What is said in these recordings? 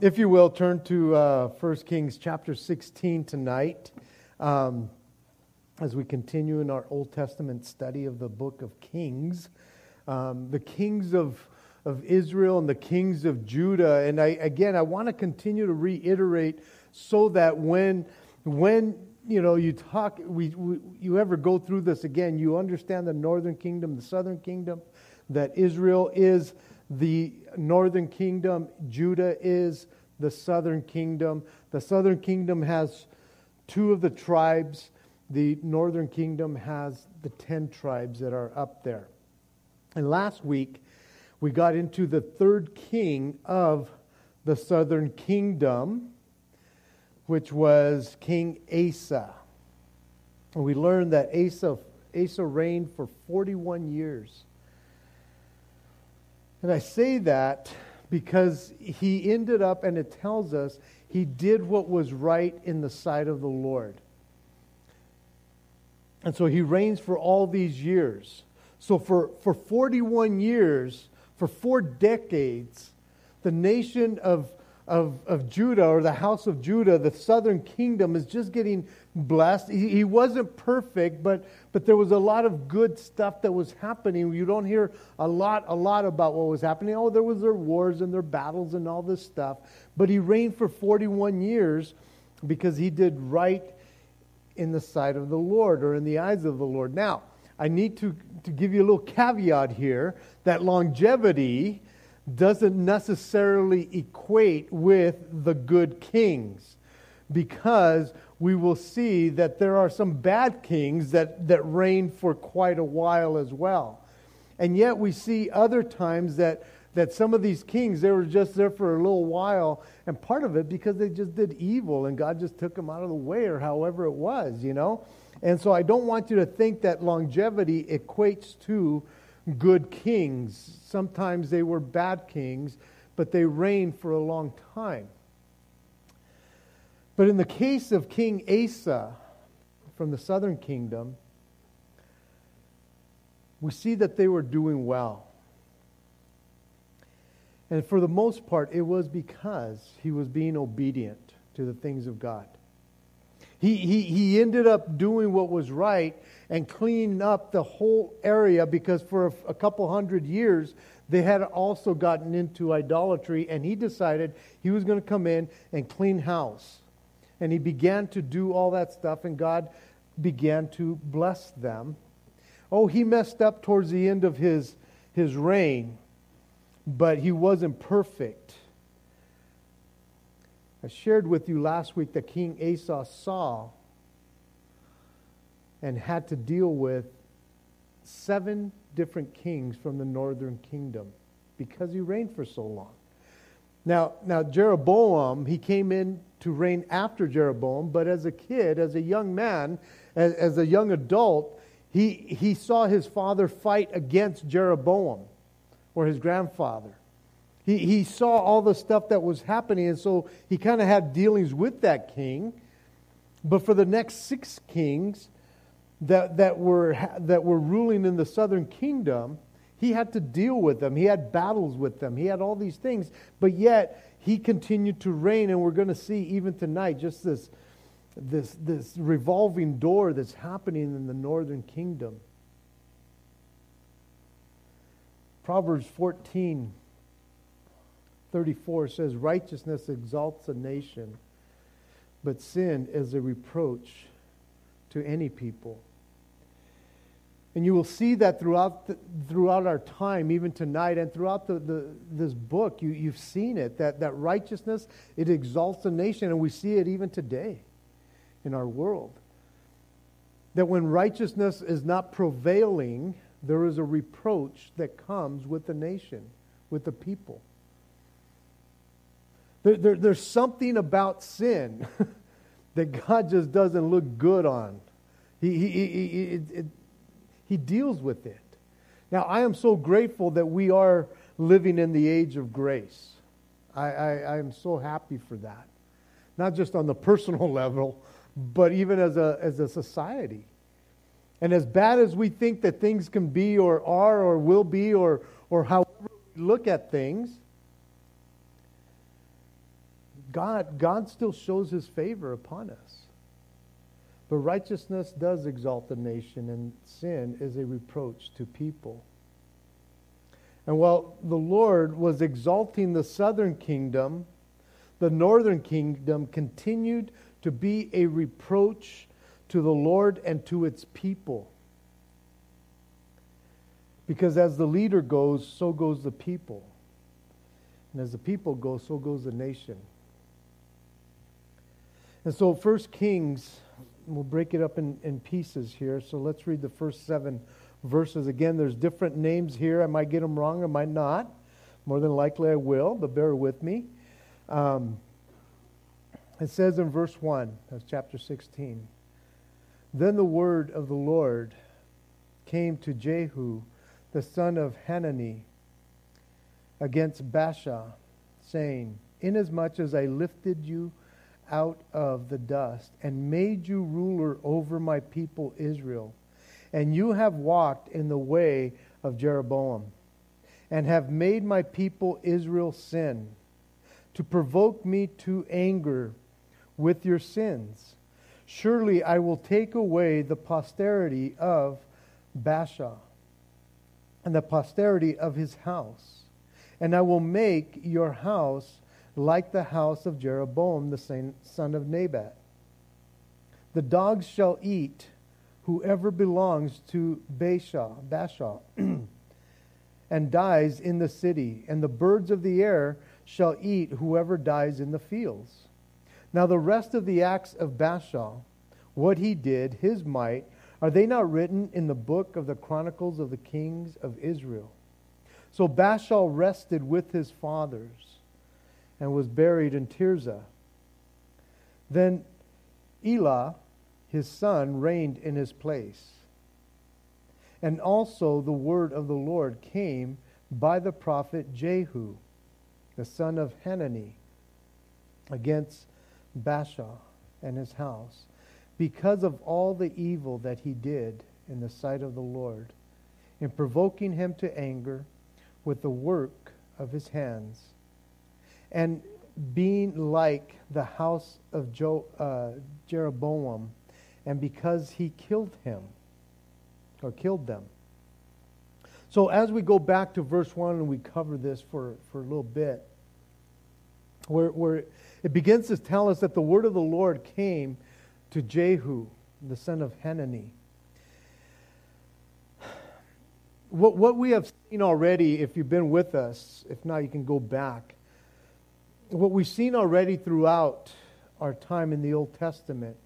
If you will, turn to uh, 1 Kings chapter 16 tonight um, as we continue in our Old Testament study of the book of Kings. Um, the kings of, of Israel and the kings of Judah. And I, again, I want to continue to reiterate so that when, when you know, you talk, we, we, you ever go through this again, you understand the northern kingdom, the southern kingdom, that Israel is the northern kingdom, Judah is the southern kingdom. The southern kingdom has two of the tribes, the northern kingdom has the 10 tribes that are up there. And last week, we got into the third king of the southern kingdom, which was King Asa. And we learned that Asa, Asa reigned for 41 years. And I say that because he ended up, and it tells us, he did what was right in the sight of the Lord. And so he reigns for all these years. So for, for 41 years, for four decades, the nation of of, of Judah or the house of Judah, the southern kingdom, is just getting blessed. He, he wasn't perfect, but, but there was a lot of good stuff that was happening. You don't hear a lot, a lot about what was happening. Oh, there was their wars and their battles and all this stuff. But he reigned for 41 years because he did right in the sight of the Lord or in the eyes of the Lord. Now, I need to, to give you a little caveat here that longevity doesn't necessarily equate with the good kings because we will see that there are some bad kings that, that reign for quite a while as well. And yet we see other times that, that some of these kings, they were just there for a little while, and part of it because they just did evil and God just took them out of the way or however it was, you know? And so I don't want you to think that longevity equates to good kings. Sometimes they were bad kings, but they reigned for a long time. But in the case of King Asa from the southern kingdom, we see that they were doing well. And for the most part, it was because he was being obedient to the things of God. He, he, he ended up doing what was right and cleaning up the whole area because for a, a couple hundred years, they had also gotten into idolatry, and he decided he was going to come in and clean house. And he began to do all that stuff, and God began to bless them. Oh, he messed up towards the end of his, his reign, but he wasn't perfect. I shared with you last week that King Asa saw and had to deal with seven different kings from the northern kingdom because he reigned for so long. Now, now Jeroboam, he came in to reign after Jeroboam, but as a kid, as a young man, as, as a young adult, he, he saw his father fight against Jeroboam or his grandfather. He, he saw all the stuff that was happening, and so he kind of had dealings with that king. But for the next six kings that, that, were, that were ruling in the southern kingdom, he had to deal with them. He had battles with them. He had all these things. But yet, he continued to reign, and we're going to see even tonight just this, this, this revolving door that's happening in the northern kingdom. Proverbs 14 34 says, Righteousness exalts a nation, but sin is a reproach to any people. And you will see that throughout, the, throughout our time, even tonight, and throughout the, the, this book, you, you've seen it, that, that righteousness, it exalts a nation, and we see it even today in our world. That when righteousness is not prevailing, there is a reproach that comes with the nation, with the people. There, there, there's something about sin that God just doesn't look good on. He, he, he, he, it, he deals with it. Now, I am so grateful that we are living in the age of grace. I, I, I am so happy for that. Not just on the personal level, but even as a, as a society. And as bad as we think that things can be or are or will be or, or however we look at things, God, God still shows his favor upon us. But righteousness does exalt the nation, and sin is a reproach to people. And while the Lord was exalting the southern kingdom, the northern kingdom continued to be a reproach to the Lord and to its people. Because as the leader goes, so goes the people. And as the people go, so goes the nation. And so, First Kings, we'll break it up in, in pieces here. So let's read the first seven verses. Again, there's different names here. I might get them wrong, I might not. More than likely I will, but bear with me. Um, it says in verse 1 of chapter 16 Then the word of the Lord came to Jehu, the son of Hanani, against Baasha, saying, Inasmuch as I lifted you out of the dust and made you ruler over my people Israel. And you have walked in the way of Jeroboam and have made my people Israel sin to provoke me to anger with your sins. Surely I will take away the posterity of Baasha and the posterity of his house, and I will make your house like the house of Jeroboam, the son of Nebat. The dogs shall eat whoever belongs to Baasha, Baasha and dies in the city, and the birds of the air shall eat whoever dies in the fields. Now the rest of the acts of Baasha, what he did, his might, are they not written in the book of the Chronicles of the Kings of Israel? So Baasha rested with his fathers and was buried in Tirzah. Then Elah, his son, reigned in his place. And also the word of the Lord came by the prophet Jehu, the son of Hanani, against Baasha and his house, because of all the evil that he did in the sight of the Lord, in provoking him to anger with the work of his hands and being like the house of jo- uh, Jeroboam, and because he killed him, or killed them. So as we go back to verse 1 and we cover this for, for a little bit, where, where it begins to tell us that the word of the Lord came to Jehu, the son of Hanani. What, what we have seen already, if you've been with us, if not, you can go back what we've seen already throughout our time in the Old Testament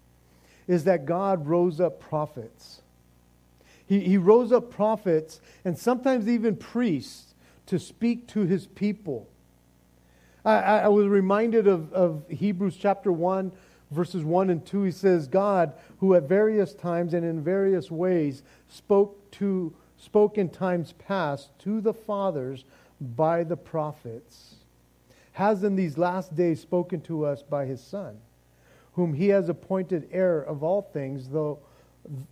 is that God rose up prophets. He, he rose up prophets and sometimes even priests to speak to his people. I, I was reminded of, of Hebrews chapter 1, verses 1 and 2. He says, God, who at various times and in various ways spoke, to, spoke in times past to the fathers by the prophets has in these last days spoken to us by his Son, whom he has appointed heir of all things, though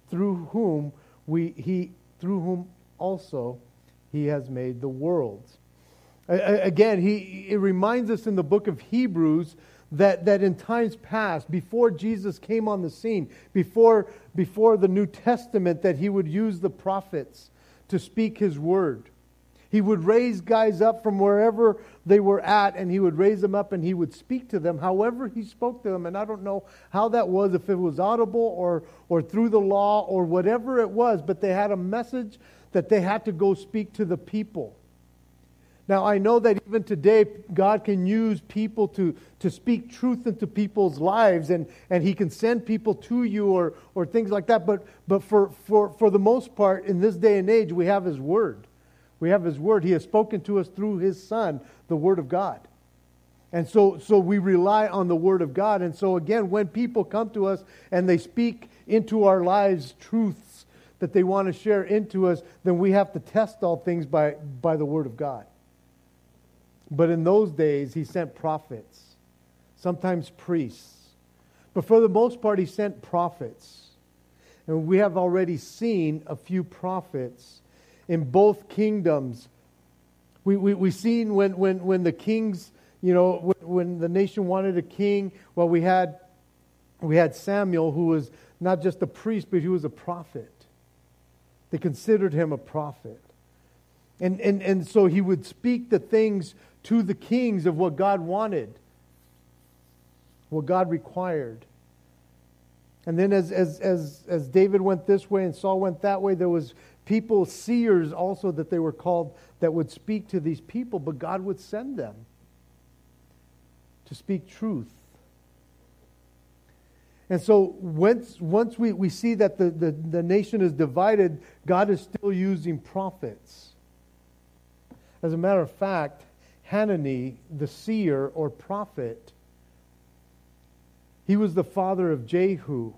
through whom we he through whom also he has made the worlds. Again, he it reminds us in the book of Hebrews that, that in times past, before Jesus came on the scene, before, before the New Testament, that he would use the prophets to speak his word. He would raise guys up from wherever they were at, and he would raise them up and he would speak to them however he spoke to them. And I don't know how that was, if it was audible or, or through the law or whatever it was, but they had a message that they had to go speak to the people. Now, I know that even today, God can use people to, to speak truth into people's lives, and, and He can send people to you or, or things like that. But, but for, for, for the most part, in this day and age, we have His Word. We have His Word. He has spoken to us through His Son, the Word of God. And so, so we rely on the Word of God. And so, again, when people come to us and they speak into our lives truths that they want to share into us, then we have to test all things by, by the Word of God. But in those days, He sent prophets, sometimes priests. But for the most part, He sent prophets. And we have already seen a few prophets in both kingdoms. We, we, we've seen when, when, when the kings you know, when the nation wanted a king, well, we had, we had Samuel, who was not just a priest, but he was a prophet. They considered him a prophet. And, and, and so he would speak the things to the kings of what God wanted, what God required. And then as, as, as, as David went this way and Saul went that way, there was people, seers also that they were called, that would speak to these people, but God would send them to speak truth. And so once, once we, we see that the, the, the nation is divided, God is still using prophets. As a matter of fact, Hanani, the seer or prophet, he was the father of Jehu.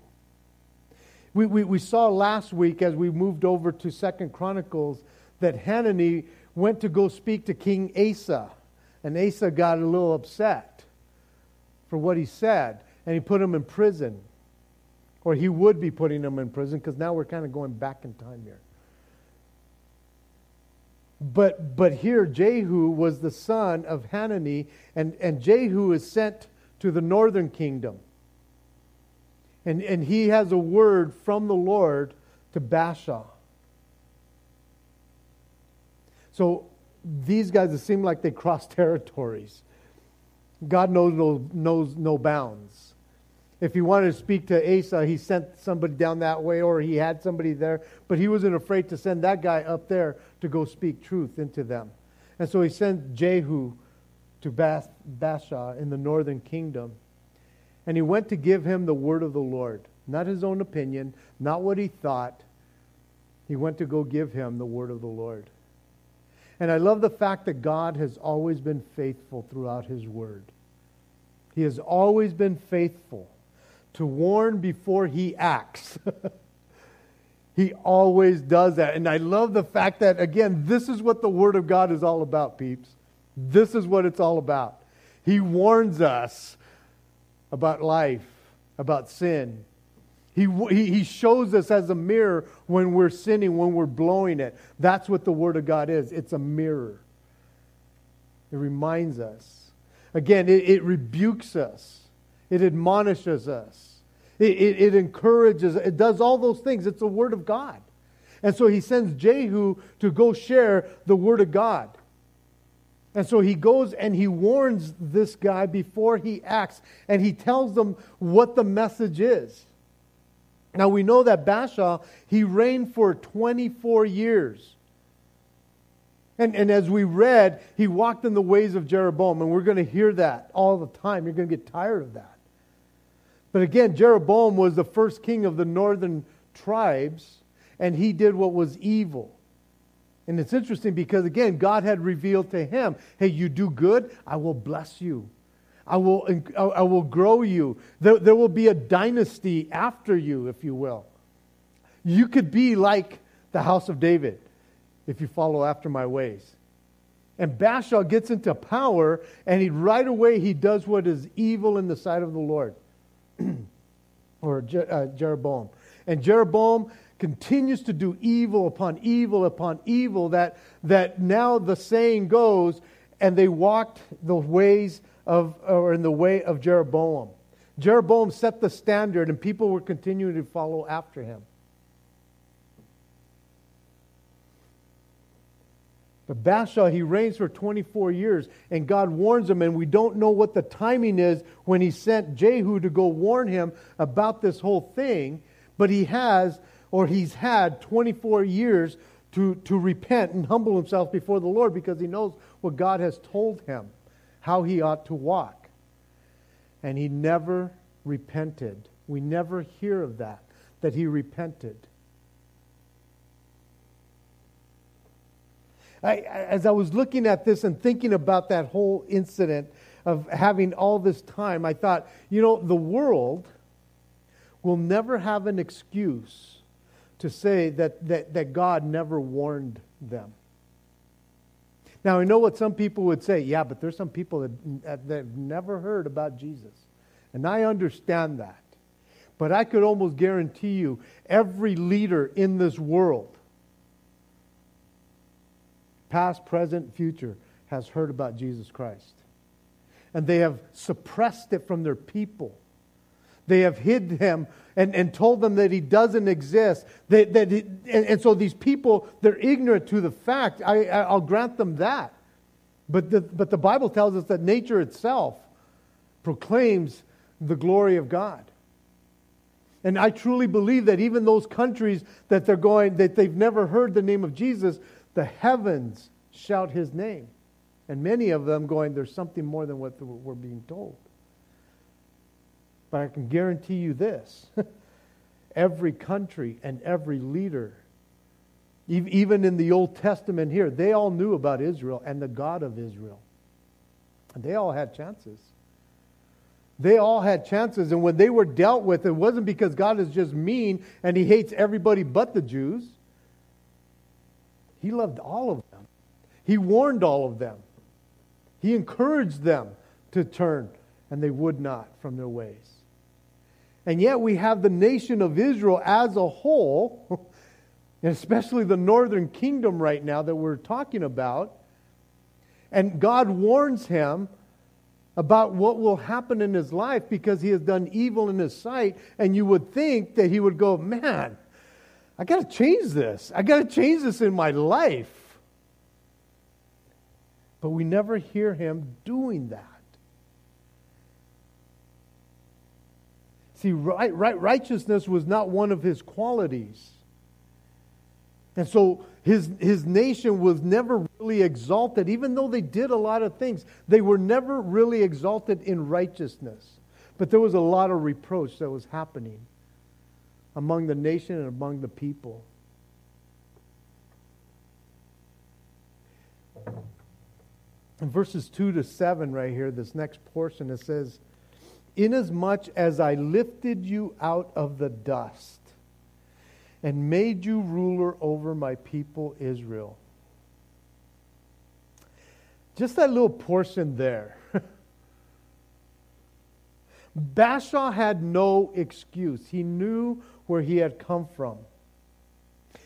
We, we, we saw last week as we moved over to Second Chronicles that Hanani went to go speak to King Asa. And Asa got a little upset for what he said, and he put him in prison. Or he would be putting him in prison because now we're kind of going back in time here. But, but here, Jehu was the son of Hanani, and, and Jehu is sent to the northern kingdom. And, and he has a word from the Lord to Baasha. So these guys, it seemed like they crossed territories. God knows no, knows no bounds. If he wanted to speak to Asa, he sent somebody down that way or he had somebody there, but he wasn't afraid to send that guy up there to go speak truth into them. And so he sent Jehu to Bath, Baasha in the northern kingdom. And he went to give him the word of the Lord. Not his own opinion, not what he thought. He went to go give him the word of the Lord. And I love the fact that God has always been faithful throughout his word. He has always been faithful to warn before he acts. he always does that. And I love the fact that, again, this is what the Word of God is all about, peeps. This is what it's all about. He warns us about life, about sin. He, he shows us as a mirror when we're sinning, when we're blowing it. That's what the Word of God is it's a mirror. It reminds us. Again, it, it rebukes us, it admonishes us. It, it, it, encourages, it does all those things. It's the Word of God. And so he sends Jehu to go share the Word of God. And so he goes and he warns this guy before he acts, and he tells them what the message is. Now we know that Baasha, he reigned for 24 years. And, and as we read, he walked in the ways of Jeroboam, and we're going to hear that all the time. You're going to get tired of that. But again, Jeroboam was the first king of the northern tribes, and he did what was evil. And it's interesting because, again, God had revealed to him, hey, you do good, I will bless you. I will, I will grow you. There, there will be a dynasty after you, if you will. You could be like the house of David if you follow after my ways. And Baasha gets into power, and he right away he does what is evil in the sight of the Lord. or uh, Jeroboam. And Jeroboam continues to do evil upon evil upon evil that, that now the saying goes, and they walked the ways of, or in the way of Jeroboam. Jeroboam set the standard, and people were continuing to follow after him. But Baasha, he reigns for 24 years, and God warns him, and we don't know what the timing is when he sent Jehu to go warn him about this whole thing, but he has, or he's had 24 years to, to repent and humble himself before the Lord because he knows what God has told him, how he ought to walk. And he never repented. We never hear of that, that he repented. I, as I was looking at this and thinking about that whole incident of having all this time, I thought, you know, the world will never have an excuse to say that, that, that God never warned them. Now, I know what some people would say, yeah, but there's some people that, that have never heard about Jesus. And I understand that. But I could almost guarantee you every leader in this world past, present, future, has heard about Jesus Christ. and they have suppressed it from their people. They have hid him and, and told them that he doesn't exist. That, that he, and, and, so these people, they're ignorant to the fact. I, I'll grant them that. But the, but the Bible tells us that nature itself proclaims the glory of God. And I truly believe that even those countries that they're going, that they've never heard the name of Jesus, the heavens shout his name. And many of them going, there's something more than what we're being told. But I can guarantee you this every country and every leader, even in the Old Testament here, they all knew about Israel and the God of Israel. And they all had chances. They all had chances, and when they were dealt with, it wasn't because God is just mean and he hates everybody but the Jews. He loved all of them. He warned all of them. He encouraged them to turn, and they would not from their ways. And yet we have the nation of Israel as a whole, and especially the northern kingdom right now that we're talking about. And God warns him about what will happen in his life because he has done evil in his sight. And you would think that he would go, Man, I got to change this. I got to change this in my life. But we never hear him doing that. See, right, right, righteousness was not one of his qualities. And so his, his nation was never really exalted, even though they did a lot of things. They were never really exalted in righteousness. But there was a lot of reproach that was happening among the nation and among the people. In verses 2 to 7, right here, this next portion, it says, Inasmuch as I lifted you out of the dust and made you ruler over my people Israel. Just that little portion there. Baasha had no excuse. He knew where he had come from.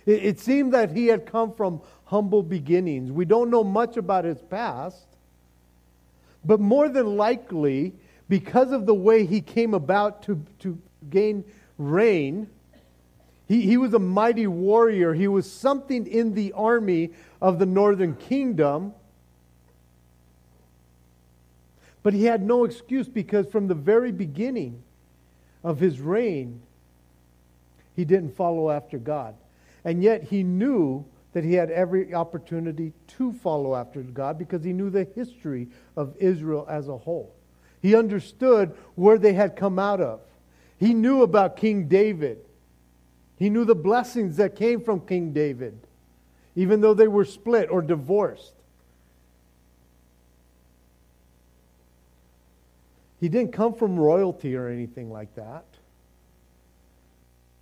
It, it, seemed that he had come from humble beginnings. We don't know much about his past, but more than likely, because of the way he came about to, to gain reign, he, he was a mighty warrior. He was something in the army of the northern kingdom. But he had no excuse because from the very beginning of his reign, he didn't follow after God. And yet he knew that he had every opportunity to follow after God because he knew the history of Israel as a whole. He understood where they had come out of. He knew about King David. He knew the blessings that came from King David, even though they were split or divorced. He didn't come from royalty or anything like that.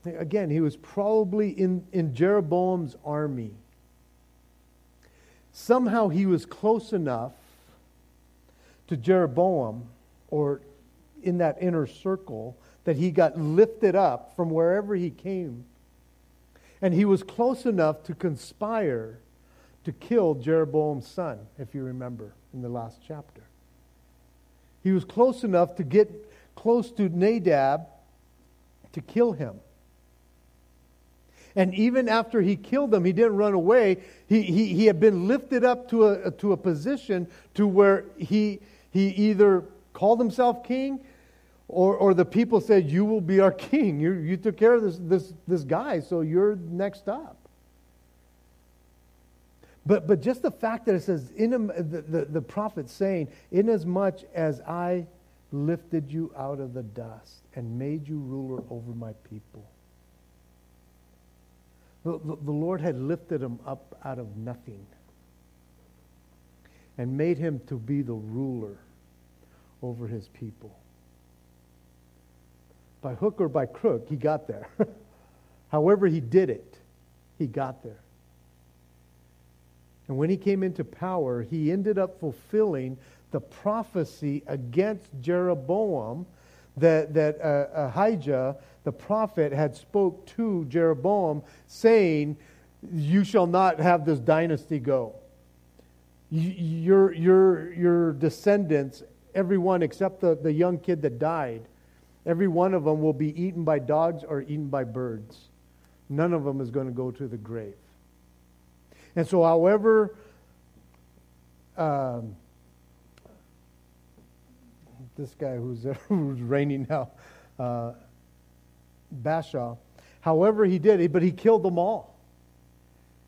Again, he was probably in, in Jeroboam's army. Somehow he was close enough to Jeroboam or in that inner circle that he got lifted up from wherever he came. And he was close enough to conspire to kill Jeroboam's son, if you remember in the last chapter. He was close enough to get close to Nadab to kill him. And even after he killed him, he didn't run away. He, he, he had been lifted up to a, to a position to where he, he either called himself king or, or the people said, You will be our king. You, you took care of this, this, this guy, so you're next up. But, but just the fact that it says, in a, the, the, the prophet saying, Inasmuch as I lifted you out of the dust and made you ruler over my people. The, the, the Lord had lifted him up out of nothing and made him to be the ruler over his people by hook or by crook, he got there. However, he did it, he got there. And when he came into power, he ended up fulfilling the prophecy against Jeroboam that, that uh, Ahijah, the prophet, had spoke to Jeroboam, saying, You shall not have this dynasty go. Your, your, your descendants everyone except the, the young kid that died, every one of them will be eaten by dogs or eaten by birds. None of them is going to go to the grave. And so, however, um, this guy who's, who's reigning now, uh, Baasha, however he did but he killed them all.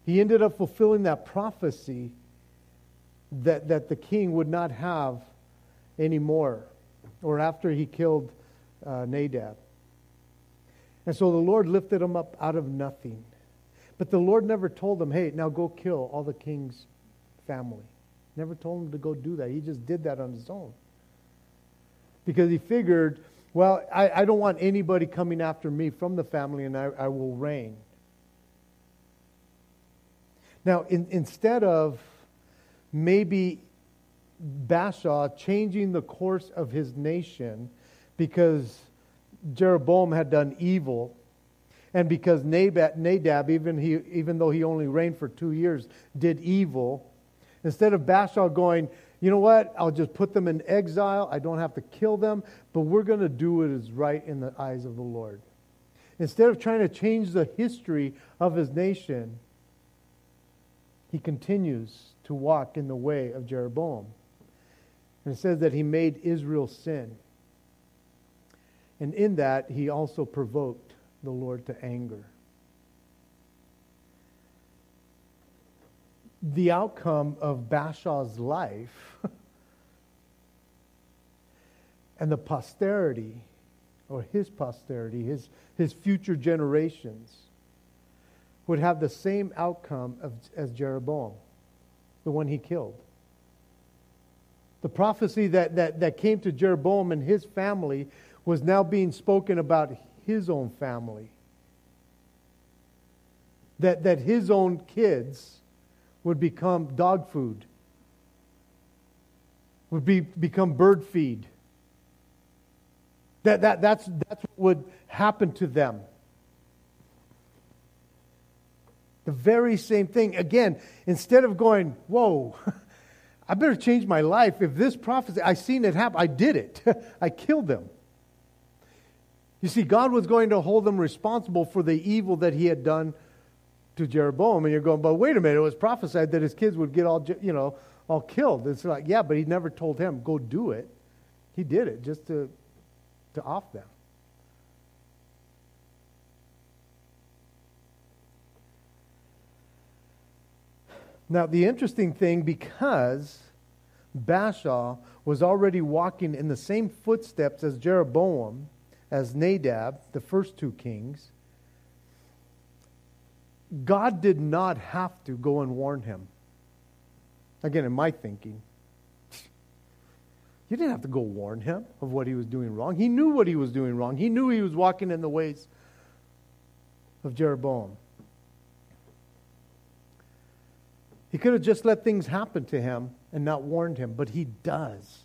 He ended up fulfilling that prophecy that, that the king would not have anymore, or after he killed uh, Nadab. And so the Lord lifted him up out of nothing. But the Lord never told him, hey, now go kill all the king's family. Never told him to go do that. He just did that on his own. Because he figured, well, I, I don't want anybody coming after me from the family, and I, I will reign. Now, in, instead of maybe Baasha changing the course of his nation because Jeroboam had done evil, and because Nadab, Nadab even, he, even though he only reigned for two years, did evil, instead of Baasha going, you know what, I'll just put them in exile, I don't have to kill them, but we're going to do what is right in the eyes of the Lord. Instead of trying to change the history of his nation, he continues to walk in the way of Jeroboam. And it says that he made Israel sin. And in that, he also provoked the Lord to anger. The outcome of Baasha's life and the posterity, or his posterity, his, his future generations, would have the same outcome of, as Jeroboam, the one he killed. The prophecy that, that, that came to Jeroboam and his family was now being spoken about his own family. That, that his own kids would become dog food, would be, become bird feed. That, that, that's, that's what would happen to them. The very same thing. Again, instead of going, whoa, I better change my life. If this prophecy, I seen it happen, I did it. I killed them. You see, God was going to hold them responsible for the evil that he had done to Jeroboam. And you're going, but wait a minute, it was prophesied that his kids would get all, you know, all killed. It's like, yeah, but he never told him, go do it. He did it just to, to off them. Now, the interesting thing, because Baasha was already walking in the same footsteps as Jeroboam, as Nadab, the first two kings, God did not have to go and warn him. Again, in my thinking, you didn't have to go warn him of what he was doing wrong. He knew what he was doing wrong. He knew he was walking in the ways of Jeroboam. He could have just let things happen to him and not warned him, but he does.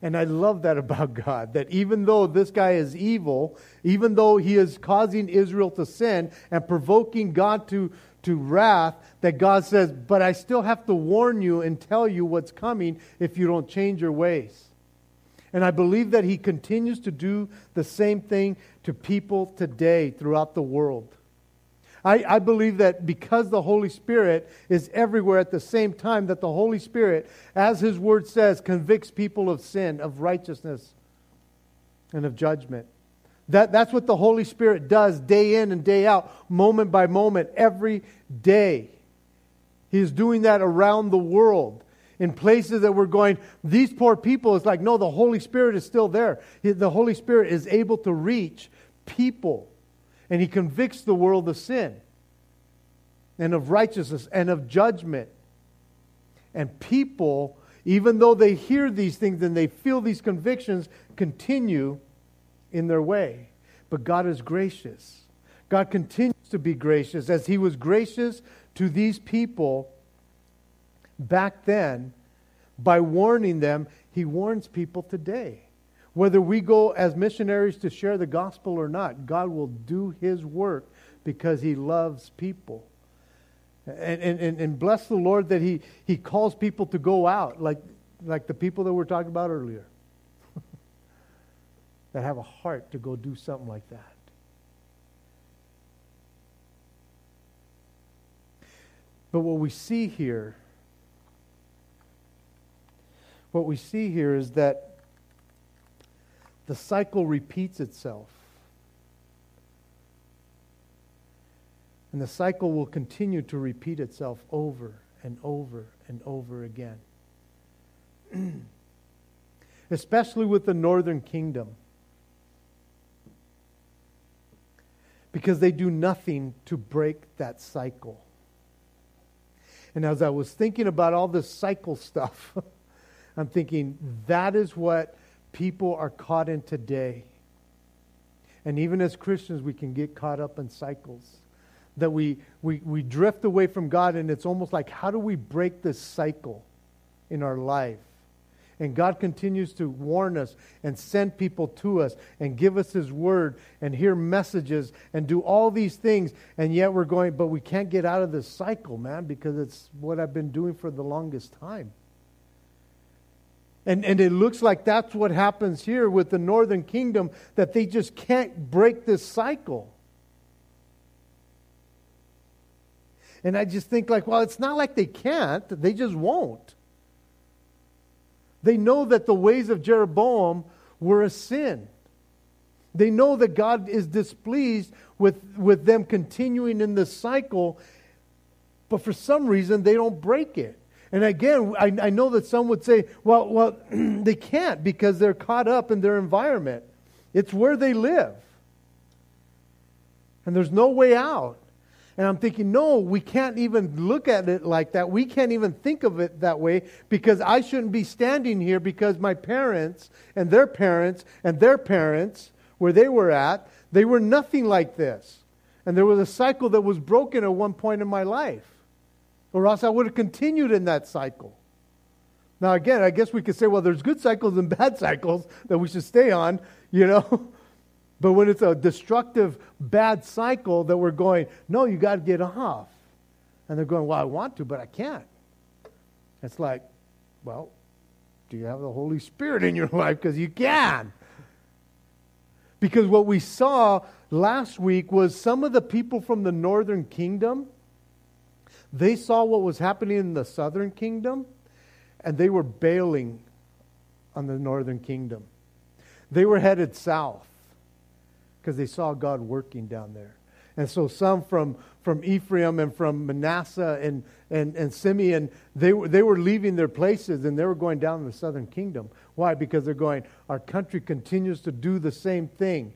And I love that about God, that even though this guy is evil, even though he is causing Israel to sin and provoking God to, to wrath, that God says, But I still have to warn you and tell you what's coming if you don't change your ways. And I believe that he continues to do the same thing to people today throughout the world. I, I believe that because the Holy Spirit is everywhere at the same time, that the Holy Spirit, as His Word says, convicts people of sin, of righteousness, and of judgment. That, that's what the Holy Spirit does day in and day out, moment by moment, every day. He is doing that around the world in places that we're going, these poor people. It's like, no, the Holy Spirit is still there. The Holy Spirit is able to reach people and he convicts the world of sin and of righteousness and of judgment. And people, even though they hear these things and they feel these convictions, continue in their way. But God is gracious. God continues to be gracious as he was gracious to these people back then by warning them. He warns people today. Whether we go as missionaries to share the gospel or not, God will do his work because he loves people. And, and, and bless the Lord that he, he calls people to go out, like, like the people that we are talking about earlier. that have a heart to go do something like that. But what we see here, what we see here is that the cycle repeats itself. And the cycle will continue to repeat itself over and over and over again. Especially with the northern kingdom. Because they do nothing to break that cycle. And as I was thinking about all this cycle stuff, I'm thinking that is what people are caught in today. And even as Christians, we can get caught up in cycles. That we, we, we drift away from God, and it's almost like, how do we break this cycle in our life? And God continues to warn us and send people to us and give us His word and hear messages and do all these things. And yet we're going, but we can't get out of this cycle, man, because it's what I've been doing for the longest time. And, and it looks like that's what happens here with the northern kingdom, that they just can't break this cycle. And I just think, like, well, it's not like they can't, they just won't. They know that the ways of Jeroboam were a sin. They know that God is displeased with, with them continuing in this cycle, but for some reason they don't break it. And again, I, I know that some would say, well, well, they can't because they're caught up in their environment. It's where they live. And there's no way out. And I'm thinking, no, we can't even look at it like that. We can't even think of it that way because I shouldn't be standing here because my parents and their parents and their parents, where they were at, they were nothing like this. And there was a cycle that was broken at one point in my life, or else I would have continued in that cycle. Now, again, I guess we could say, well, there's good cycles and bad cycles that we should stay on, you know. But when it's a destructive, bad cycle that we're going, no, you got to get off. And they're going, well, I want to, but I can't. It's like, well, do you have the Holy Spirit in your life? Because you can. Because what we saw last week was some of the people from the northern kingdom, they saw what was happening in the southern kingdom, and they were bailing on the northern kingdom. They were headed south because they saw God working down there. And so some from, from Ephraim and from Manasseh and, and, and Simeon, they, were, they were leaving their places and they were going down in the southern kingdom. Why? Because they're going, our country continues to do the same thing.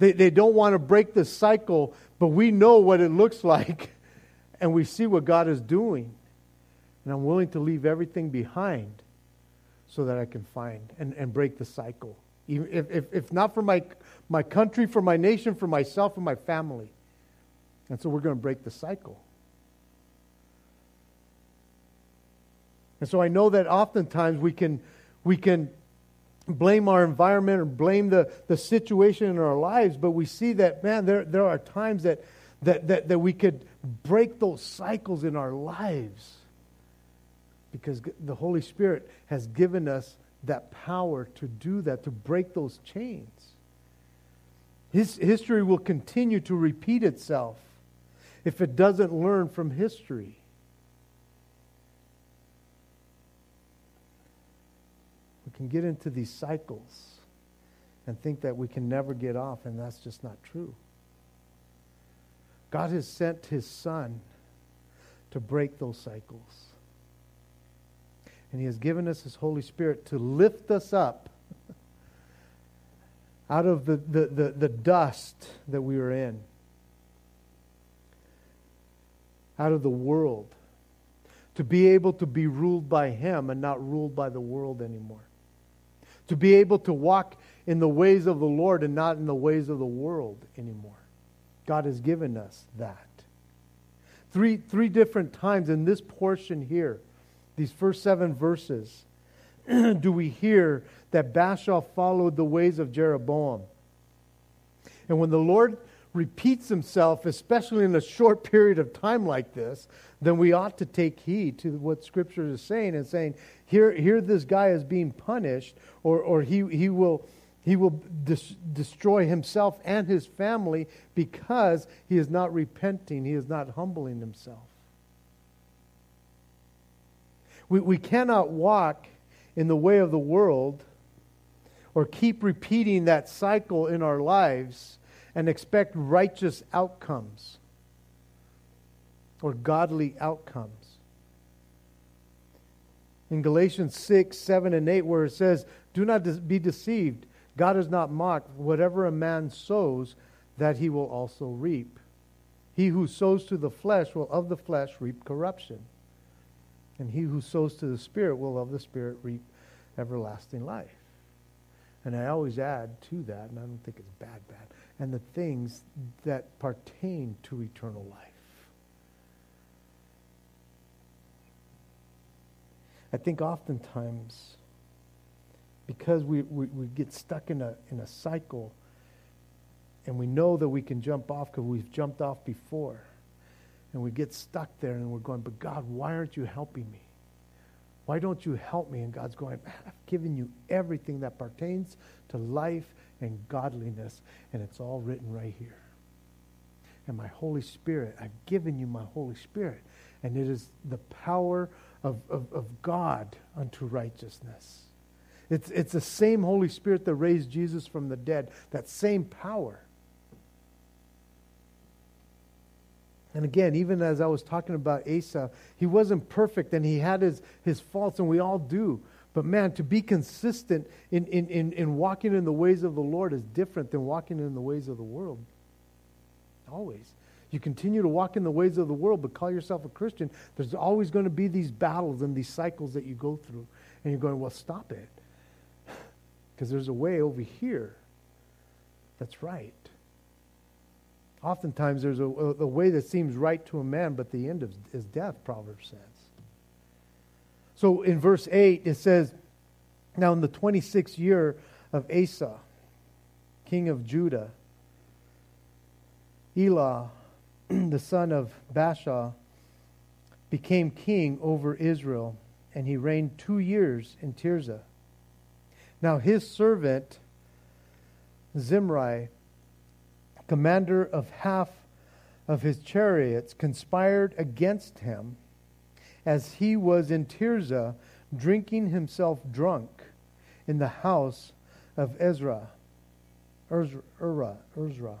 They, they don't want to break the cycle, but we know what it looks like and we see what God is doing. And I'm willing to leave everything behind so that I can find and, and break the cycle. Even if, if, if not for my, my country, for my nation, for myself, for my family. And so we're going to break the cycle. And so I know that oftentimes we can, we can blame our environment or blame the, the situation in our lives, but we see that, man, there, there are times that, that, that, that we could break those cycles in our lives because the Holy Spirit has given us that power to do that, to break those chains. His history will continue to repeat itself if it doesn't learn from history. We can get into these cycles and think that we can never get off, and that's just not true. God has sent his son to break those cycles. And He has given us His Holy Spirit to lift us up out of the, the, the, the dust that we were in, out of the world, to be able to be ruled by Him and not ruled by the world anymore. To be able to walk in the ways of the Lord and not in the ways of the world anymore. God has given us that. Three, three different times in this portion here these first seven verses, do we hear that Baasha followed the ways of Jeroboam. And when the Lord repeats himself, especially in a short period of time like this, then we ought to take heed to what Scripture is saying and saying, here, here this guy is being punished, or, or he, he will He will dis- destroy himself and his family because he is not repenting, he is not humbling himself. We, we cannot walk in the way of the world or keep repeating that cycle in our lives and expect righteous outcomes or godly outcomes. In Galatians 6, 7, and 8, where it says, Do not be deceived. God is not mocked. Whatever a man sows, that he will also reap. He who sows to the flesh will of the flesh reap corruption. And he who sows to the Spirit will of the Spirit reap everlasting life. And I always add to that, and I don't think it's bad, bad, and the things that pertain to eternal life. I think oftentimes, because we, we, we get stuck in a, in a cycle, and we know that we can jump off because we've jumped off before and we get stuck there and we're going, but God, why aren't you helping me? Why don't you help me? And God's going, I've given you everything that pertains to life and godliness, and it's all written right here. And my Holy Spirit, I've given you my Holy Spirit, and it is the power of, of, of God unto righteousness. It's, it's the same Holy Spirit that raised Jesus from the dead, that same power. And again, even as I was talking about Asa, he wasn't perfect and he had his, his faults, and we all do. But man, to be consistent in, in, in, in walking in the ways of the Lord is different than walking in the ways of the world. Always. You continue to walk in the ways of the world, but call yourself a Christian, there's always going to be these battles and these cycles that you go through. And you're going, well, stop it. Because there's a way over here that's right. Oftentimes, there's a, a, way that seems right to a man, but the end is, is death, Proverbs says. So in verse 8, it says, Now in the 26th year of Asa, king of Judah, Elah, the son of Baasha, became king over Israel, and he reigned two years in Tirzah. Now his servant, Zimri, commander of half of his chariots, conspired against him as he was in Tirzah, drinking himself drunk in the house of Ezra, Ezra, Ezra,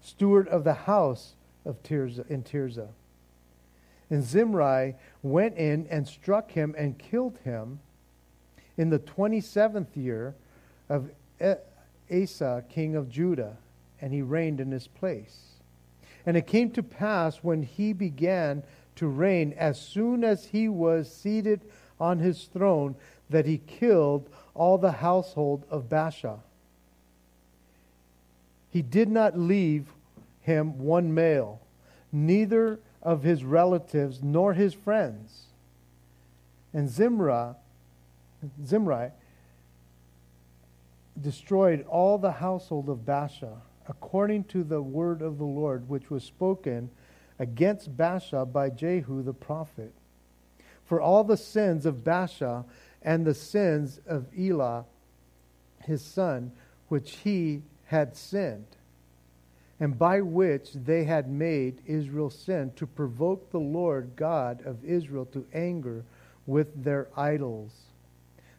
steward of the house of Tirzah, in Tirzah. And Zimri went in and struck him and killed him in the 27th year of Asa, king of Judah and he reigned in his place. And it came to pass when he began to reign, as soon as he was seated on his throne, that he killed all the household of Baasha. He did not leave him one male, neither of his relatives nor his friends. And Zimri, Zimri destroyed all the household of Baasha according to the word of the Lord, which was spoken against Baasha by Jehu the prophet. For all the sins of Baasha and the sins of Elah, his son, which he had sinned, and by which they had made Israel sin, to provoke the Lord God of Israel to anger with their idols.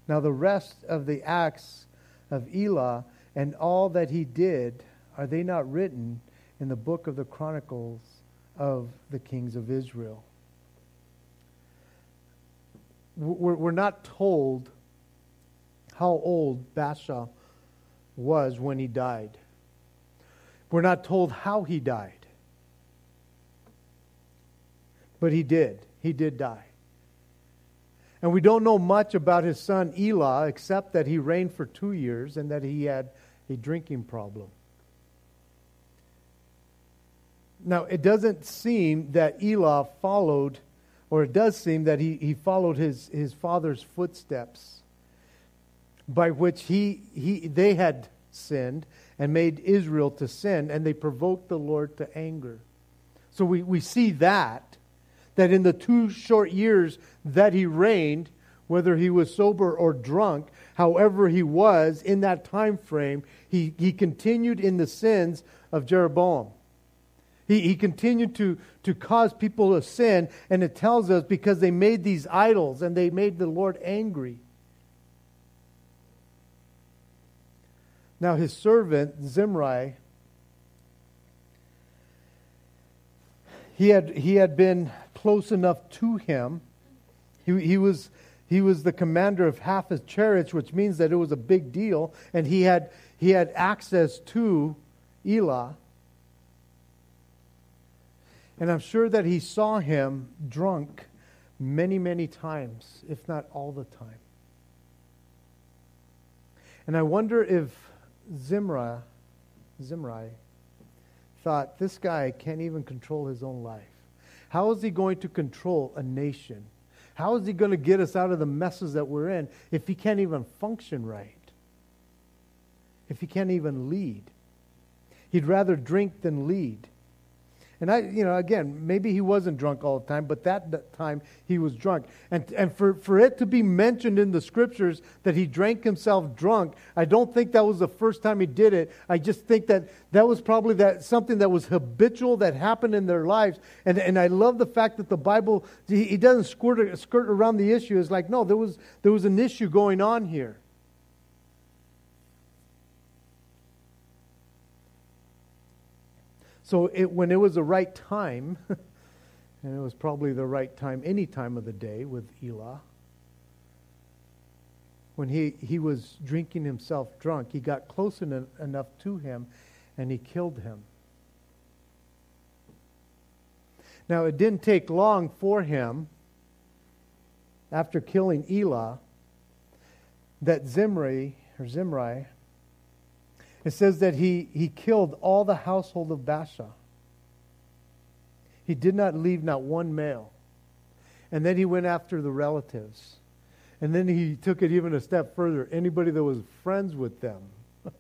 Now, the rest of the acts of Elah and all that he did, are they not written in the book of the Chronicles of the kings of Israel? We're, not told how old Baasha was when he died. We're not told how he died. But he did. He did die. And we don't know much about his son Elah except that he reigned for two years and that he had a drinking problem. Now, it doesn't seem that Elah followed, or it does seem that he, he followed his, his father's footsteps, by which he, he, they had sinned and made Israel to sin, and they provoked the Lord to anger. So we, we see that, that in the two short years that he reigned, whether he was sober or drunk, however he was in that time frame, he, he continued in the sins of Jeroboam. He, he continued to, to cause people to sin, and it tells us because they made these idols and they made the Lord angry. Now, his servant, Zimri, he had, he had been close enough to him. He, he, was, he was the commander of half his chariots, which means that it was a big deal, and he had, he had access to Elah. And I'm sure that he saw him drunk many, many times, if not all the time. And I wonder if Zimri, Zimri thought, this guy can't even control his own life. How is he going to control a nation? How is he going to get us out of the messes that we're in if he can't even function right? If he can't even lead? He'd rather drink than lead. And I, you know, again, maybe he wasn't drunk all the time, but that, time he was drunk. And, and for, for it to be mentioned in the scriptures that he drank himself drunk, I don't think that was the first time he did it. I just think that that was probably that something that was habitual that happened in their lives. And, and I love the fact that the Bible, he, doesn't skirt, skirt around the issue. It's like, no, there was, there was an issue going on here. So it, when it was the right time, and it was probably the right time any time of the day with Elah, when he, he was drinking himself drunk, he got close en- enough to him and he killed him. Now, it didn't take long for him, after killing Elah, that Zimri, or Zimri, it says that he, he killed all the household of Baasha. He did not leave not one male. And then he went after the relatives. And then he took it even a step further. Anybody that was friends with them.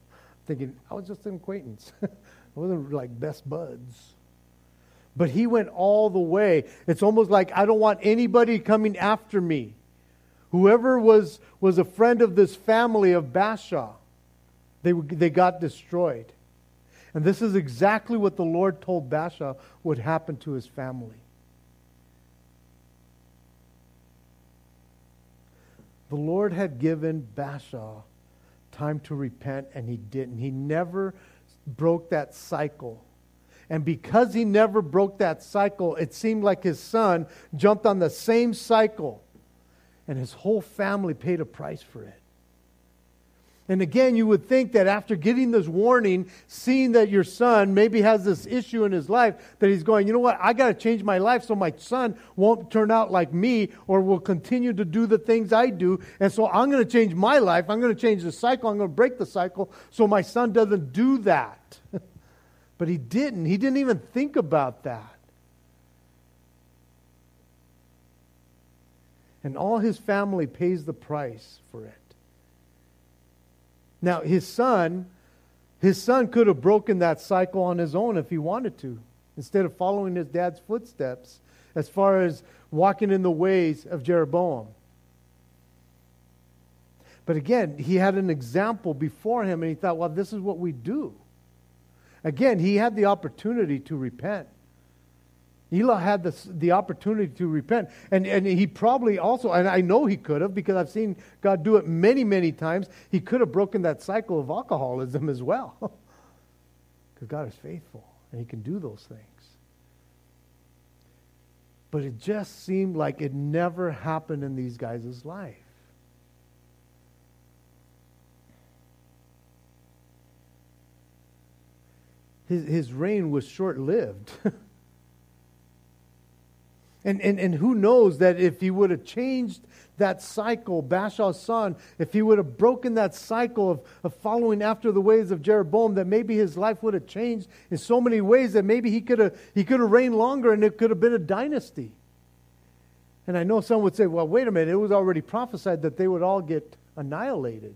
Thinking, I was just an acquaintance. I wasn't like best buds. But he went all the way. It's almost like I don't want anybody coming after me. Whoever was, was a friend of this family of Baasha they, they got destroyed. And this is exactly what the Lord told Baasha would happen to his family. The Lord had given Baasha time to repent, and he didn't. He never broke that cycle. And because he never broke that cycle, it seemed like his son jumped on the same cycle, and his whole family paid a price for it. And again, you would think that after getting this warning, seeing that your son maybe has this issue in his life, that he's going, you know what, I got to change my life so my son won't turn out like me or will continue to do the things I do. And so I'm going to change my life. I'm going to change the cycle. I'm going to break the cycle so my son doesn't do that. but he didn't. He didn't even think about that. And all his family pays the price for it. Now, his son, his son could have broken that cycle on his own if he wanted to, instead of following his dad's footsteps as far as walking in the ways of Jeroboam. But again, he had an example before him, and he thought, well, this is what we do. Again, he had the opportunity to repent. Elah had the, the opportunity to repent. And, and he probably also, and I know he could have because I've seen God do it many, many times, he could have broken that cycle of alcoholism as well. Because God is faithful and he can do those things. But it just seemed like it never happened in these guys' life. His, his reign was short lived. And, and, and who knows that if he would have changed that cycle, Baasha's son, if he would have broken that cycle of, of following after the ways of Jeroboam, that maybe his life would have changed in so many ways that maybe he could have, he could have reigned longer and it could have been a dynasty. And I know some would say, well, wait a minute, it was already prophesied that they would all get annihilated.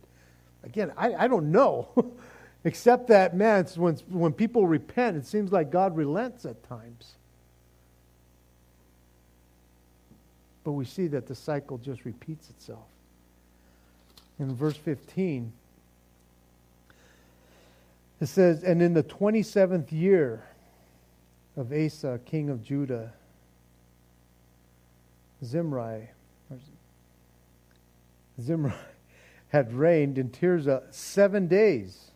Again, I, I don't know. Except that, man, when, when people repent, it seems like God relents at times. But we see that the cycle just repeats itself. In verse 15, it says, And in the 27th year of Asa, king of Judah, Zimri, Zimri had reigned in Tirzah seven days,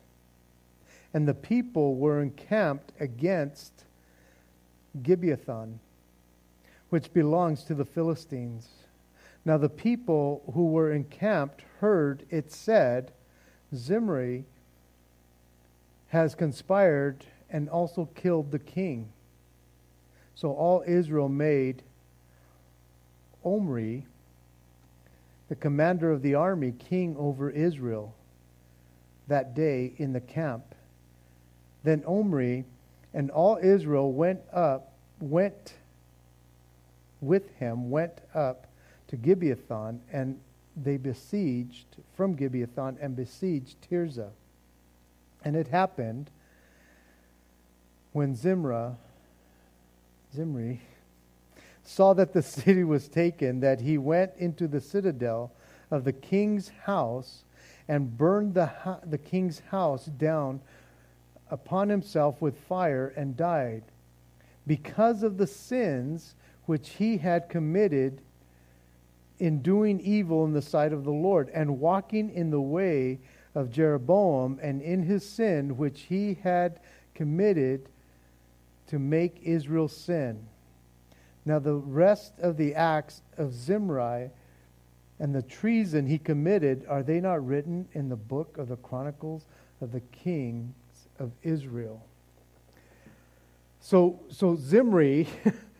and the people were encamped against Gibbethon, which belongs to the Philistines. Now the people who were encamped heard it said, Zimri has conspired and also killed the king. So all Israel made Omri, the commander of the army, king over Israel that day in the camp. Then Omri and all Israel went up, went with him, went up to Gibbethon, and they besieged from Gibbethon and besieged Tirzah. And it happened when Zimra, Zimri, saw that the city was taken, that he went into the citadel of the king's house and burned the, the king's house down upon himself with fire and died because of the sins which he had committed in doing evil in the sight of the Lord and walking in the way of Jeroboam and in his sin which he had committed to make Israel sin. Now, the rest of the acts of Zimri and the treason he committed, are they not written in the book of the Chronicles of the kings of Israel? So, so Zimri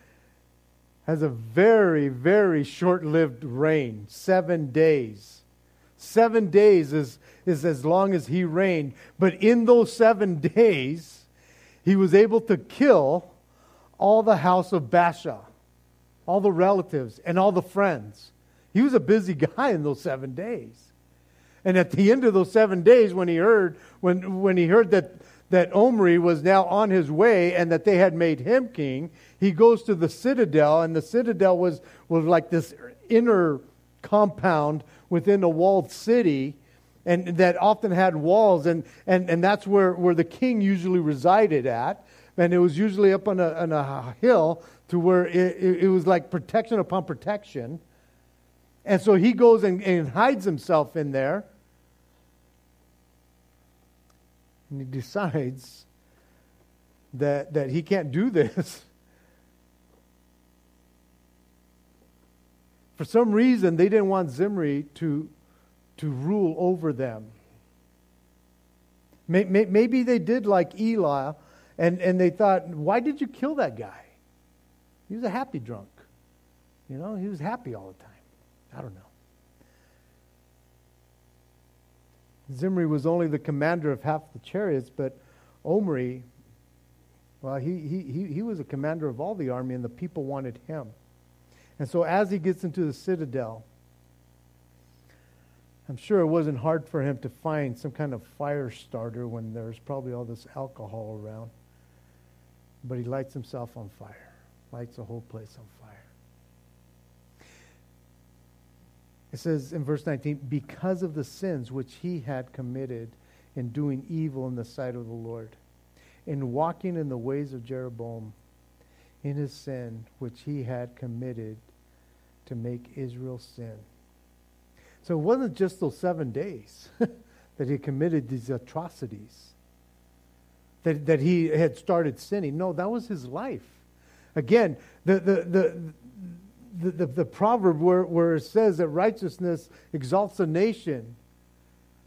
has a very, very short lived reign seven days. Seven days is, is as long as he reigned. But in those seven days, he was able to kill all the house of Baasha, all the relatives, and all the friends. He was a busy guy in those seven days. And at the end of those seven days, when he heard, when, when he heard that, that Omri was now on his way and that they had made him king, he goes to the citadel, and the citadel was, was like this inner compound within a walled city and that often had walls and, and, and that's where, where the king usually resided at. And it was usually up on a, on a hill to where it, it, was like protection upon protection. And so he goes and, and hides himself in there and he decides that, that he can't do this For some reason, they didn't want Zimri to, to rule over them. Maybe they did like Elah, and, and they thought, why did you kill that guy? He was a happy drunk. You know, he was happy all the time. I don't know. Zimri was only the commander of half the chariots, but Omri, well, he, he, he, was a commander of all the army, and the people wanted him. And so as he gets into the citadel, I'm sure it wasn't hard for him to find some kind of fire starter when there's probably all this alcohol around. But he lights himself on fire, lights the whole place on fire. It says in verse 19, because of the sins which he had committed in doing evil in the sight of the Lord, in walking in the ways of Jeroboam, in his sin which he had committed to make Israel sin. So it wasn't just those seven days that he committed these atrocities, that, that he had started sinning. No, that was his life. Again, the, the, the, the, the, the proverb where, where it says that righteousness exalts a nation,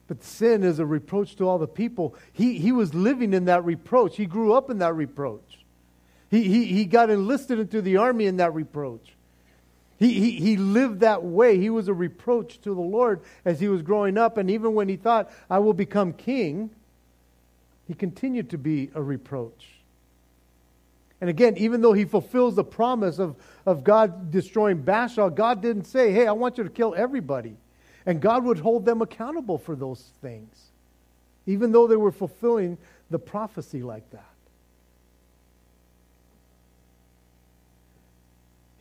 but sin is a reproach to all the people. He, he was living in that reproach. He grew up in that reproach. He, he, he got enlisted into the army in that reproach. He, he, he lived that way. He was a reproach to the Lord as he was growing up. And even when he thought, I will become king, he continued to be a reproach. And again, even though he fulfills the promise of, of God destroying Baasha, God didn't say, hey, I want you to kill everybody. And God would hold them accountable for those things, even though they were fulfilling the prophecy like that.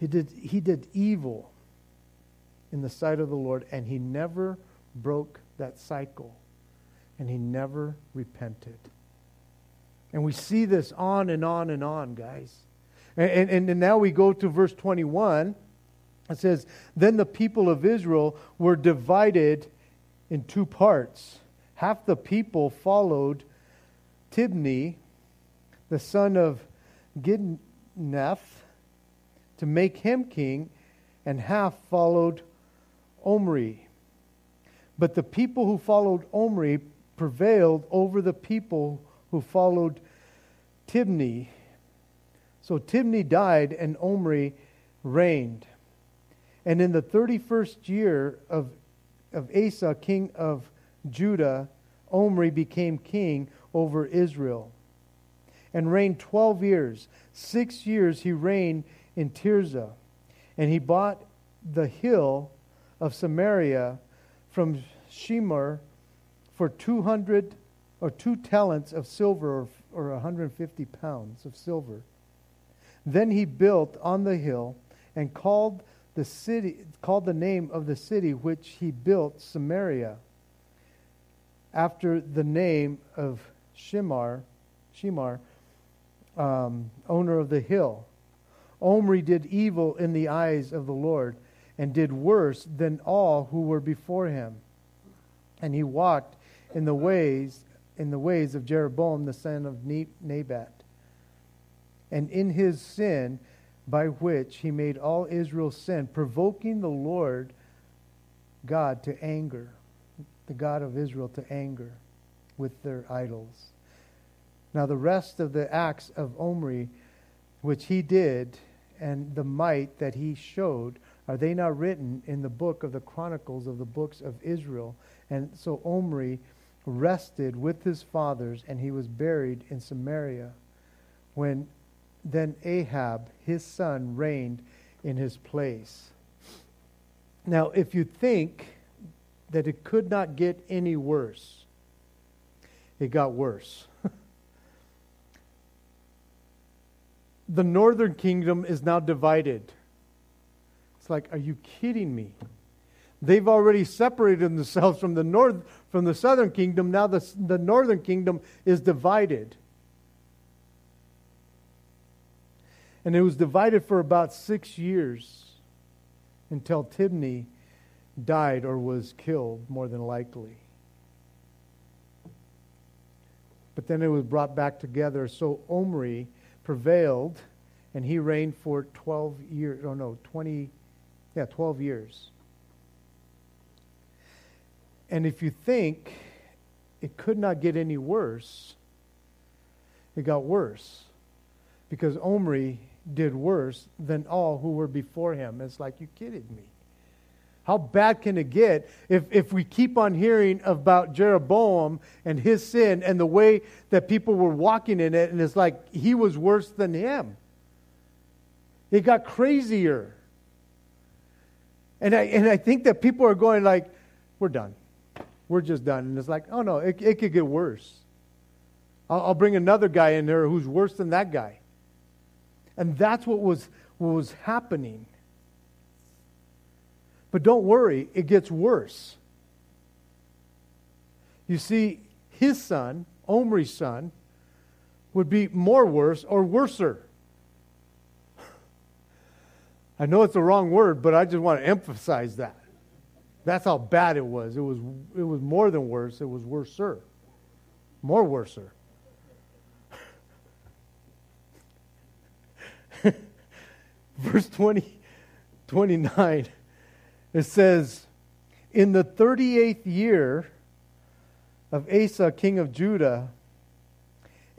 He did, he did evil in the sight of the Lord, and he never broke that cycle. And he never repented. And we see this on and on and on, guys. And, and, and now we go to verse 21. It says, Then the people of Israel were divided in two parts. Half the people followed Tibni, the son of Gidneph, to make him king, and half followed Omri. But the people who followed Omri prevailed over the people who followed Tibni. So Tibni died, and Omri reigned. And in the 31st year of, of Asa, king of Judah, Omri became king over Israel and reigned 12 years. Six years he reigned in Tirzah. And he bought the hill of Samaria from Shemer for 200 or two talents of silver or, or 150 pounds of silver. Then he built on the hill and called the city called the name of the city which he built Samaria after the name of Shemer, Shemer, um, owner of the hill. Omri did evil in the eyes of the Lord and did worse than all who were before him. And he walked in the ways in the ways of Jeroboam the son of Nebat. And in his sin by which he made all Israel sin, provoking the Lord God to anger, the God of Israel to anger with their idols. Now, the rest of the acts of Omri, which he did, and the might that he showed, are they not written in the book of the Chronicles of the books of Israel? And so Omri rested with his fathers, and he was buried in Samaria. When then Ahab, his son, reigned in his place. Now, if you think that it could not get any worse, it got worse. the northern kingdom is now divided. It's like, are you kidding me? They've already separated themselves from the north from the southern kingdom. Now the, the northern kingdom is divided. And it was divided for about six years until Tibni died or was killed, more than likely. But then it was brought back together. So Omri prevailed, and he reigned for 12 years. Oh, no, 20, yeah, 12 years. And if you think it could not get any worse, it got worse. Because Omri did worse than all who were before him. It's like, you kidding me. How bad can it get if, if we keep on hearing about Jeroboam and his sin and the way that people were walking in it, and it's like he was worse than him? It got crazier. And I, and I think that people are going like, we're done. We're just done. And it's like, oh no, it, it could get worse. I'll, I'll bring another guy in there who's worse than that guy. And that's what was, what was happening. But don't worry, it gets worse. You see, his son, Omri's son, would be more worse or worser. I know it's the wrong word, but I just want to emphasize that. That's how bad it was. It was, it was more than worse, it was worser. More worser. Verse 20, 29 it says, In the 38th year of Asa, king of Judah,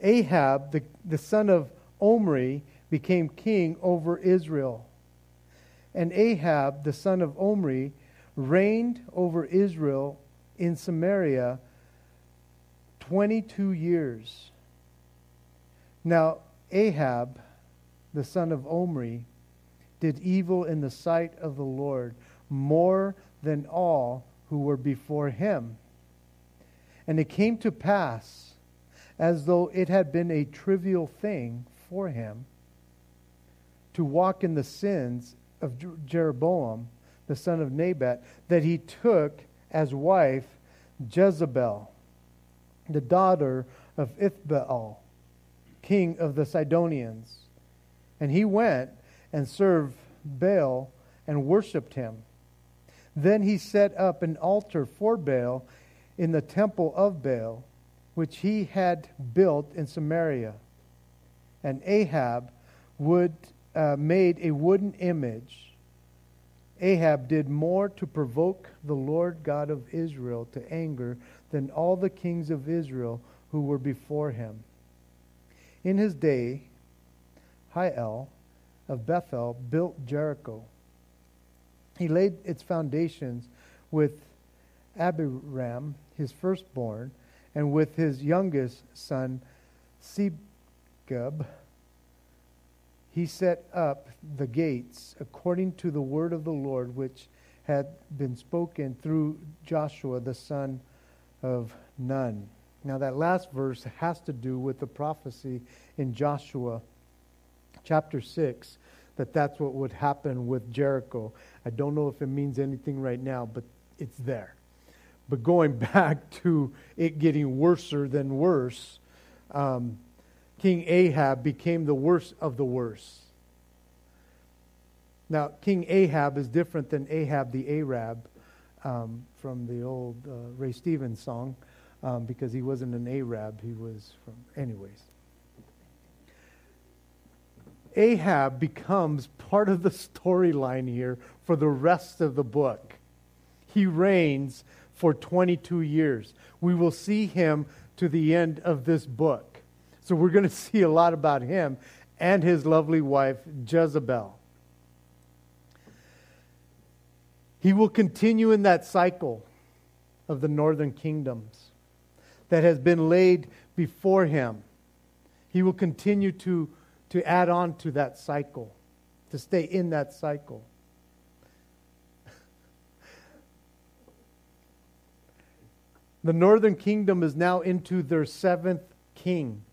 Ahab, the, the son of Omri, became king over Israel. And Ahab, the son of Omri, reigned over Israel in Samaria 22 years. Now, Ahab, the son of Omri, did evil in the sight of the Lord more than all who were before him. And it came to pass, as though it had been a trivial thing for him, to walk in the sins of Jeroboam, the son of Nebat, that he took as wife Jezebel, the daughter of Ithbaal, king of the Sidonians. And he went and served Baal and worshipped him. Then he set up an altar for Baal in the temple of Baal, which he had built in Samaria. And Ahab would, uh, made a wooden image. Ahab did more to provoke the Lord God of Israel to anger than all the kings of Israel who were before him. In his day, Hiel of Bethel built Jericho. He laid its foundations with Abiram, his firstborn, and with his youngest son, Segub. He set up the gates according to the word of the Lord, which had been spoken through Joshua the son of Nun. Now, that last verse has to do with the prophecy in Joshua chapter 6 that that's what would happen with Jericho. I don't know if it means anything right now, but it's there. But going back to it getting worser than worse, um, King Ahab became the worst of the worst. Now, King Ahab is different than Ahab the Arab um, from the old uh, Ray Stevens song um, because he wasn't an Arab. He was from, anyways. Ahab becomes part of the storyline here for the rest of the book. He reigns for 22 years. We will see him to the end of this book. So we're going to see a lot about him and his lovely wife, Jezebel. He will continue in that cycle of the northern kingdoms that has been laid before him. He will continue to, to add on to that cycle, to stay in that cycle. the northern kingdom is now into their seventh king,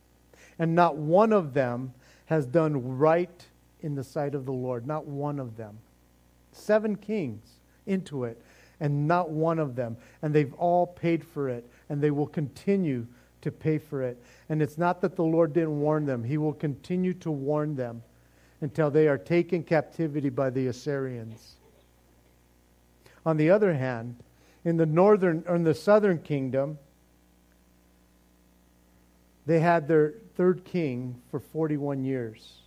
and not one of them has done right in the sight of the Lord. Not one of them. Seven kings into it, and not one of them. And they've all paid for it, and they will continue to pay for it. And it's not that the Lord didn't warn them, He will continue to warn them until they are taken captivity by the Assyrians. On the other hand, in the northern or in the southern kingdom, they had their third king for 41 years.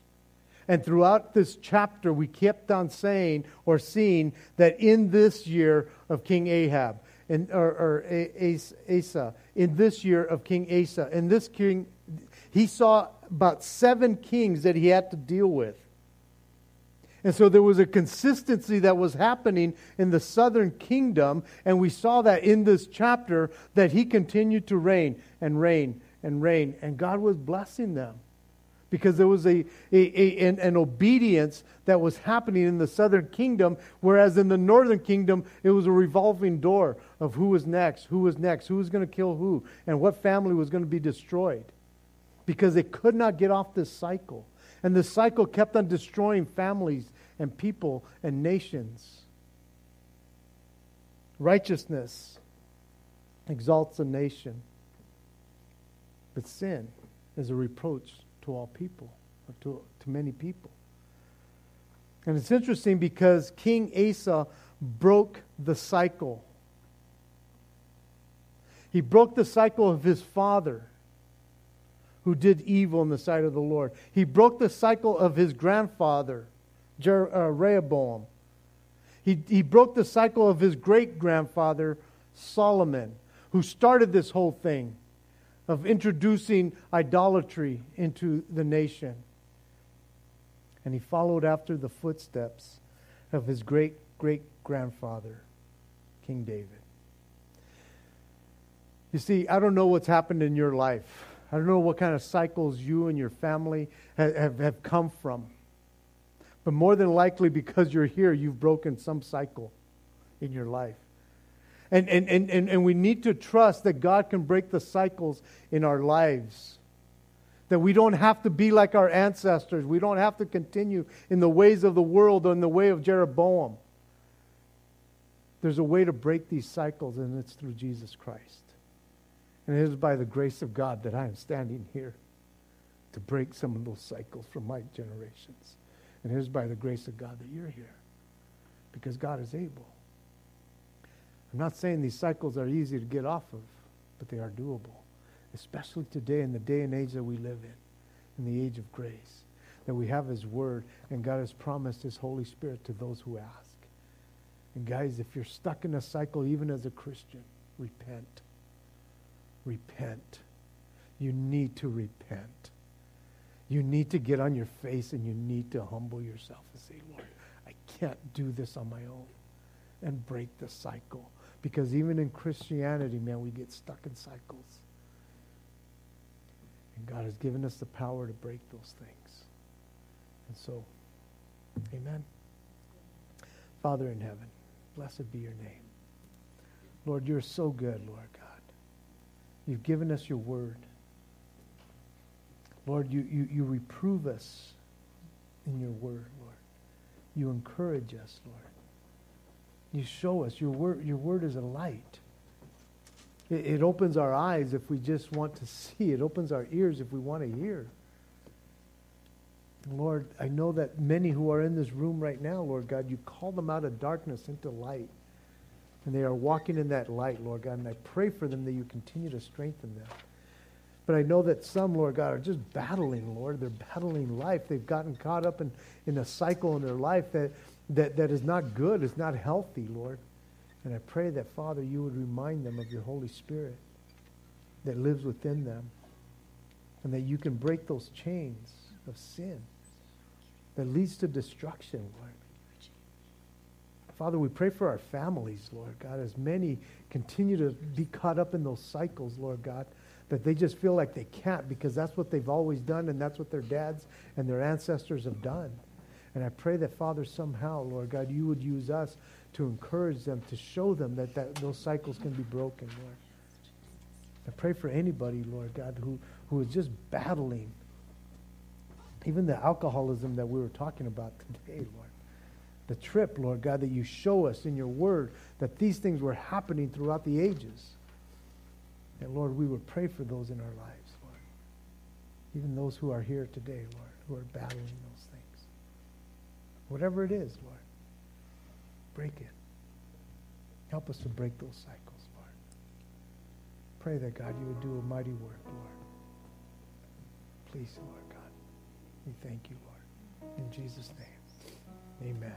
And throughout this chapter, we kept on saying or seeing that in this year of King Ahab, in, or, or Asa, in this year of King Asa, in this king, he saw about seven kings that he had to deal with. And so there was a consistency that was happening in the southern kingdom, and we saw that in this chapter that he continued to reign and reign and reign. and God was blessing them because there was a, a, a an, an, obedience that was happening in the southern kingdom, whereas in the northern kingdom, it was a revolving door of who was next, who was next, who was going to kill who, and what family was going to be destroyed. Because they could not get off this cycle. And the cycle kept on destroying families and people and nations. Righteousness exalts a nation, but sin is a reproach to all people, or to, to many people. And it's interesting because King Asa broke the cycle. He broke the cycle of his father, who did evil in the sight of the Lord. He broke the cycle of his grandfather, Jer- uh, Rehoboam. He, he broke the cycle of his great grandfather, Solomon, who started this whole thing of introducing idolatry into the nation. And he followed after the footsteps of his great great grandfather, King David. You see, I don't know what's happened in your life. I don't know what kind of cycles you and your family have, have, have come from. But more than likely, because you're here, you've broken some cycle in your life. And, and, and, and, and we need to trust that God can break the cycles in our lives. That we don't have to be like our ancestors. We don't have to continue in the ways of the world or in the way of Jeroboam. There's a way to break these cycles, and it's through Jesus Christ. And it is by the grace of God that I am standing here to break some of those cycles from my generations. And it is by the grace of God that you're here because God is able. I'm not saying these cycles are easy to get off of, but they are doable, especially today in the day and age that we live in, in the age of grace, that we have His Word, and God has promised His Holy Spirit to those who ask. And guys, if you're stuck in a cycle, even as a Christian, repent. Repent. You need to repent. You need to get on your face and you need to humble yourself and say, Lord, I can't do this on my own and break the cycle. Because even in Christianity, man, we get stuck in cycles. And God has given us the power to break those things. And so, amen. Father in heaven, blessed be your name. Lord, you're so good, Lord God. You've given us your word. Lord, you, you, you reprove us in your word, Lord. You encourage us, Lord. You show us. Your word, your word is a light. It, it opens our eyes if we just want to see. It opens our ears if we want to hear. Lord, I know that many who are in this room right now, Lord God, you call them out of darkness into light. And they are walking in that light, Lord God. And I pray for them that you continue to strengthen them. But I know that some, Lord God, are just battling, Lord. They're battling life. They've gotten caught up in, in a cycle in their life that, that, that is not good, is not healthy, Lord. And I pray that, Father, you would remind them of your Holy Spirit that lives within them and that you can break those chains of sin that leads to destruction, Lord. Father, we pray for our families, Lord God, as many continue to be caught up in those cycles, Lord God, that they just feel like they can't because that's what they've always done and that's what their dads and their ancestors have done. And I pray that, Father, somehow, Lord God, you would use us to encourage them, to show them that, that those cycles can be broken, Lord. I pray for anybody, Lord God, who, who is just battling even the alcoholism that we were talking about today, Lord. The trip, Lord God, that you show us in your word that these things were happening throughout the ages. And Lord, we would pray for those in our lives, Lord. Even those who are here today, Lord, who are battling. Whatever it is, Lord, break it. Help us to break those cycles, Lord. Pray that, God, you would do a mighty work, Lord. Please, Lord God. We thank you, Lord. In Jesus' name, amen.